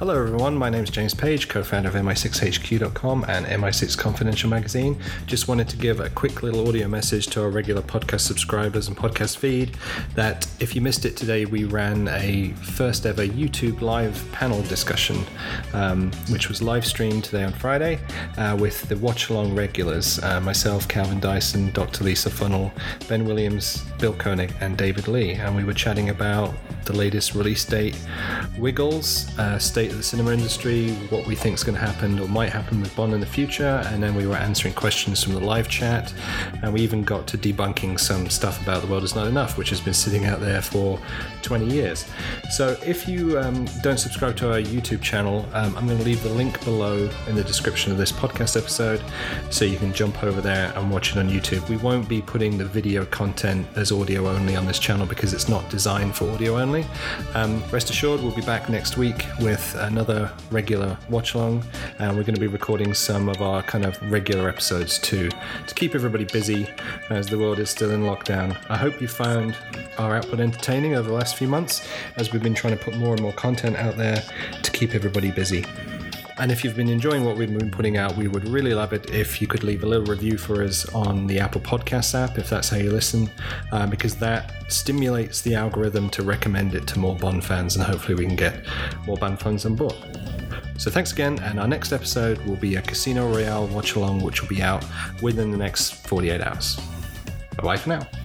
Hello, everyone. My name is James Page, co founder of MI6HQ.com and MI6 Confidential Magazine. Just wanted to give a quick little audio message to our regular podcast subscribers and podcast feed that if you missed it today, we ran a first ever YouTube live panel discussion, um, which was live streamed today on Friday uh, with the watch along regulars uh, myself, Calvin Dyson, Dr. Lisa Funnell, Ben Williams, Bill Koenig, and David Leigh. And we were chatting about the latest release date, Wiggles, uh, state of the cinema industry, what we think is going to happen or might happen with Bond in the future, and then we were answering questions from the live chat, and we even got to debunking some stuff about The World Is Not Enough, which has been sitting out there for 20 years. So if you um, don't subscribe to our YouTube channel, um, I'm going to leave the link below in the description of this podcast episode so you can jump over there and watch it on YouTube. We won't be putting the video content as audio only on this channel because it's not designed for audio only. Um, rest assured, we'll be back next week with another regular watch along, and we're going to be recording some of our kind of regular episodes too to keep everybody busy as the world is still in lockdown. I hope you found our output entertaining over the last few months as we've been trying to put more and more content out there to keep everybody busy. And if you've been enjoying what we've been putting out, we would really love it if you could leave a little review for us on the Apple Podcasts app, if that's how you listen, uh, because that stimulates the algorithm to recommend it to more Bond fans, and hopefully we can get more Bond fans on board. So thanks again, and our next episode will be a Casino Royale watch along, which will be out within the next 48 hours. Bye bye for now.